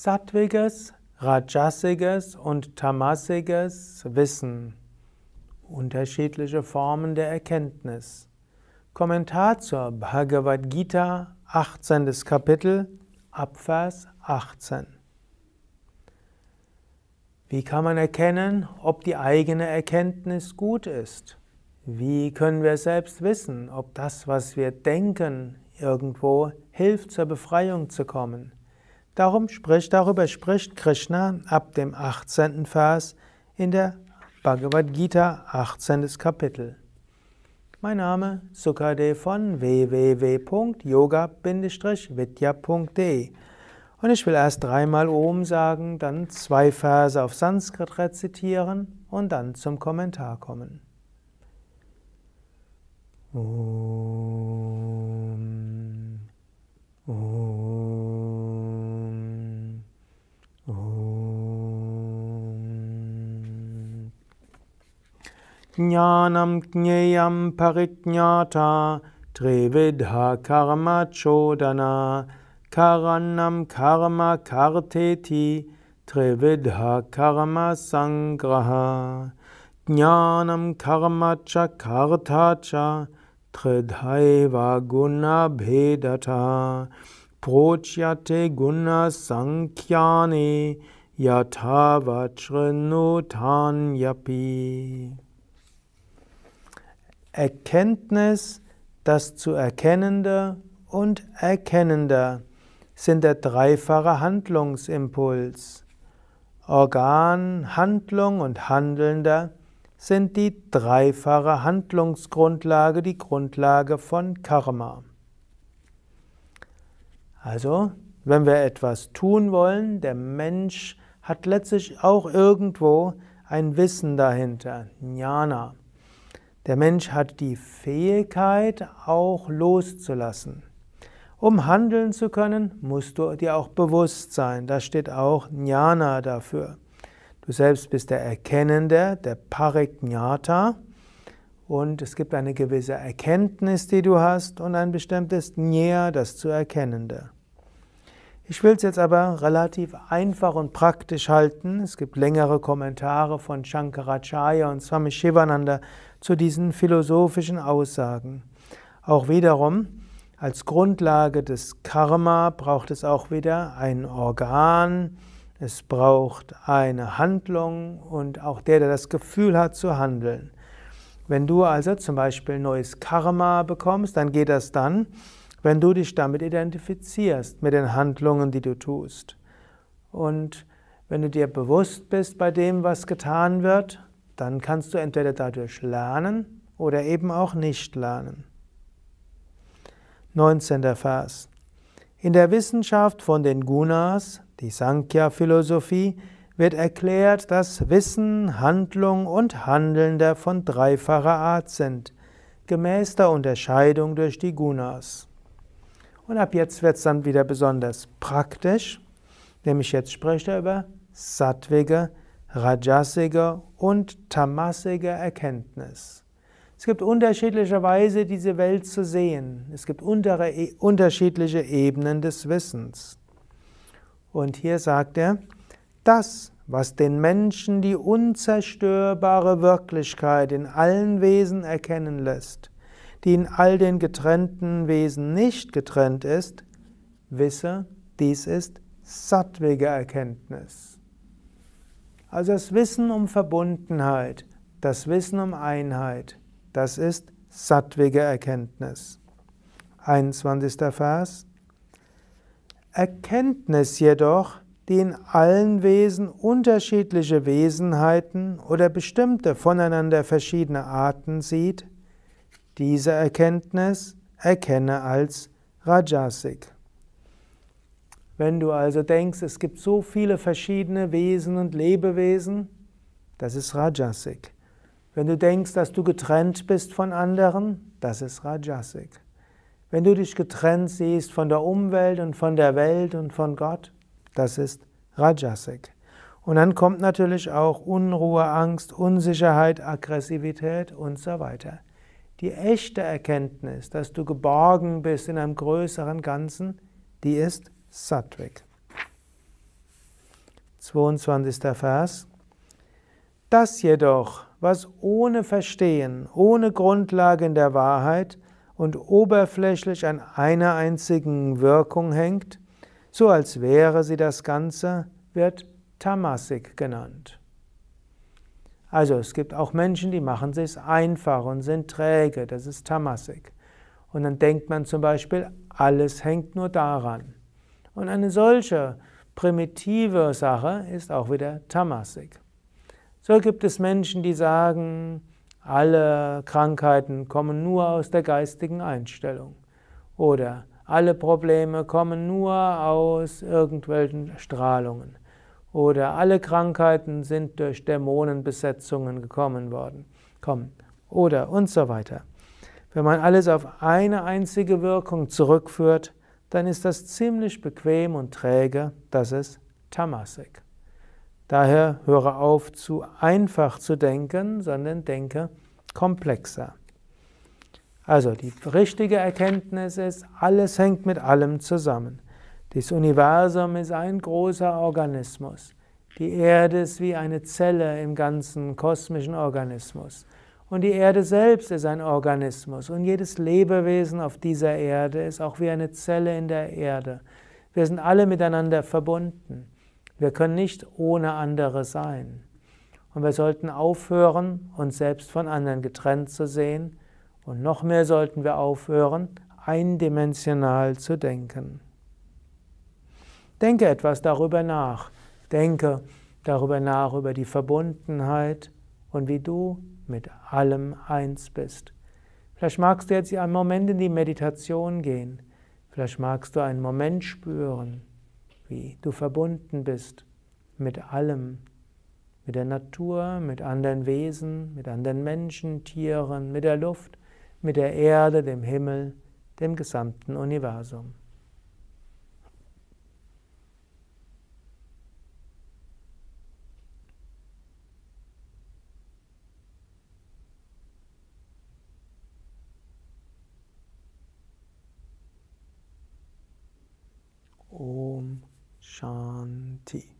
Sattwiges, Rajasiges und Tamasiges Wissen. Unterschiedliche Formen der Erkenntnis. Kommentar zur Bhagavad Gita, 18. Kapitel, Abvers 18. Wie kann man erkennen, ob die eigene Erkenntnis gut ist? Wie können wir selbst wissen, ob das, was wir denken, irgendwo hilft, zur Befreiung zu kommen? Darum spricht, darüber spricht Krishna ab dem 18. Vers in der Bhagavad Gita, 18. Kapitel. Mein Name Sukadev von www.yoga-vidya.de und ich will erst dreimal Om sagen, dann zwei Verse auf Sanskrit rezitieren und dann zum Kommentar kommen. Om. Jnanam Jneyam Paritnyata Trividha Karma Chodana Karanam Karma Karteti Trividha Karma Sangraha Jnanam Karma Cha Karta Cha Tridhaiva Guna Bhedata Prochyate Guna Sankyane Yathavachrenutanyapi Erkenntnis, das zu Erkennende und Erkennender sind der dreifache Handlungsimpuls. Organ, Handlung und Handelnder sind die dreifache Handlungsgrundlage, die Grundlage von Karma. Also, wenn wir etwas tun wollen, der Mensch hat letztlich auch irgendwo ein Wissen dahinter, Jnana. Der Mensch hat die Fähigkeit, auch loszulassen. Um handeln zu können, musst du dir auch bewusst sein. Da steht auch Jnana dafür. Du selbst bist der Erkennende, der Pariknyata. Und es gibt eine gewisse Erkenntnis, die du hast, und ein bestimmtes Jnana, das zu Erkennende. Ich will es jetzt aber relativ einfach und praktisch halten. Es gibt längere Kommentare von Shankaracharya und Swami Shivananda zu diesen philosophischen Aussagen. Auch wiederum, als Grundlage des Karma braucht es auch wieder ein Organ, es braucht eine Handlung und auch der, der das Gefühl hat zu handeln. Wenn du also zum Beispiel neues Karma bekommst, dann geht das dann, wenn du dich damit identifizierst, mit den Handlungen, die du tust. Und wenn du dir bewusst bist bei dem, was getan wird, dann kannst du entweder dadurch lernen oder eben auch nicht lernen. 19. Vers. In der Wissenschaft von den Gunas, die Sankhya-Philosophie, wird erklärt, dass Wissen, Handlung und Handelnder von dreifacher Art sind, gemäß der Unterscheidung durch die Gunas. Und ab jetzt wird es dann wieder besonders praktisch, nämlich jetzt spricht er über sattwige, rajasige und tamasige Erkenntnis. Es gibt unterschiedliche Weise, diese Welt zu sehen. Es gibt e, unterschiedliche Ebenen des Wissens. Und hier sagt er, das, was den Menschen die unzerstörbare Wirklichkeit in allen Wesen erkennen lässt, die in all den getrennten Wesen nicht getrennt ist, wisse, dies ist sattwige Erkenntnis. Also das Wissen um Verbundenheit, das Wissen um Einheit, das ist sattwige Erkenntnis. 21. Vers. Erkenntnis jedoch, die in allen Wesen unterschiedliche Wesenheiten oder bestimmte voneinander verschiedene Arten sieht, diese Erkenntnis erkenne als Rajasik. Wenn du also denkst, es gibt so viele verschiedene Wesen und Lebewesen, das ist Rajasik. Wenn du denkst, dass du getrennt bist von anderen, das ist Rajasik. Wenn du dich getrennt siehst von der Umwelt und von der Welt und von Gott, das ist Rajasik. Und dann kommt natürlich auch Unruhe, Angst, Unsicherheit, Aggressivität und so weiter. Die echte Erkenntnis, dass du geborgen bist in einem größeren Ganzen, die ist Sattwik. 22. Vers. Das jedoch, was ohne Verstehen, ohne Grundlage in der Wahrheit und oberflächlich an einer einzigen Wirkung hängt, so als wäre sie das Ganze, wird Tamasik genannt. Also es gibt auch Menschen, die machen es einfach und sind träge, das ist Tamasik. Und dann denkt man zum Beispiel, alles hängt nur daran. Und eine solche primitive Sache ist auch wieder Tamasik. So gibt es Menschen, die sagen, alle Krankheiten kommen nur aus der geistigen Einstellung. Oder alle Probleme kommen nur aus irgendwelchen Strahlungen. Oder alle Krankheiten sind durch Dämonenbesetzungen gekommen worden. Kommen. Oder und so weiter. Wenn man alles auf eine einzige Wirkung zurückführt, dann ist das ziemlich bequem und träge, das ist Tamasik. Daher höre auf, zu einfach zu denken, sondern denke komplexer. Also die richtige Erkenntnis ist, alles hängt mit allem zusammen. Das Universum ist ein großer Organismus. Die Erde ist wie eine Zelle im ganzen kosmischen Organismus. Und die Erde selbst ist ein Organismus. Und jedes Lebewesen auf dieser Erde ist auch wie eine Zelle in der Erde. Wir sind alle miteinander verbunden. Wir können nicht ohne andere sein. Und wir sollten aufhören, uns selbst von anderen getrennt zu sehen. Und noch mehr sollten wir aufhören, eindimensional zu denken. Denke etwas darüber nach. Denke darüber nach, über die Verbundenheit und wie du mit allem eins bist. Vielleicht magst du jetzt einen Moment in die Meditation gehen. Vielleicht magst du einen Moment spüren, wie du verbunden bist mit allem, mit der Natur, mit anderen Wesen, mit anderen Menschen, Tieren, mit der Luft, mit der Erde, dem Himmel, dem gesamten Universum. Shanti.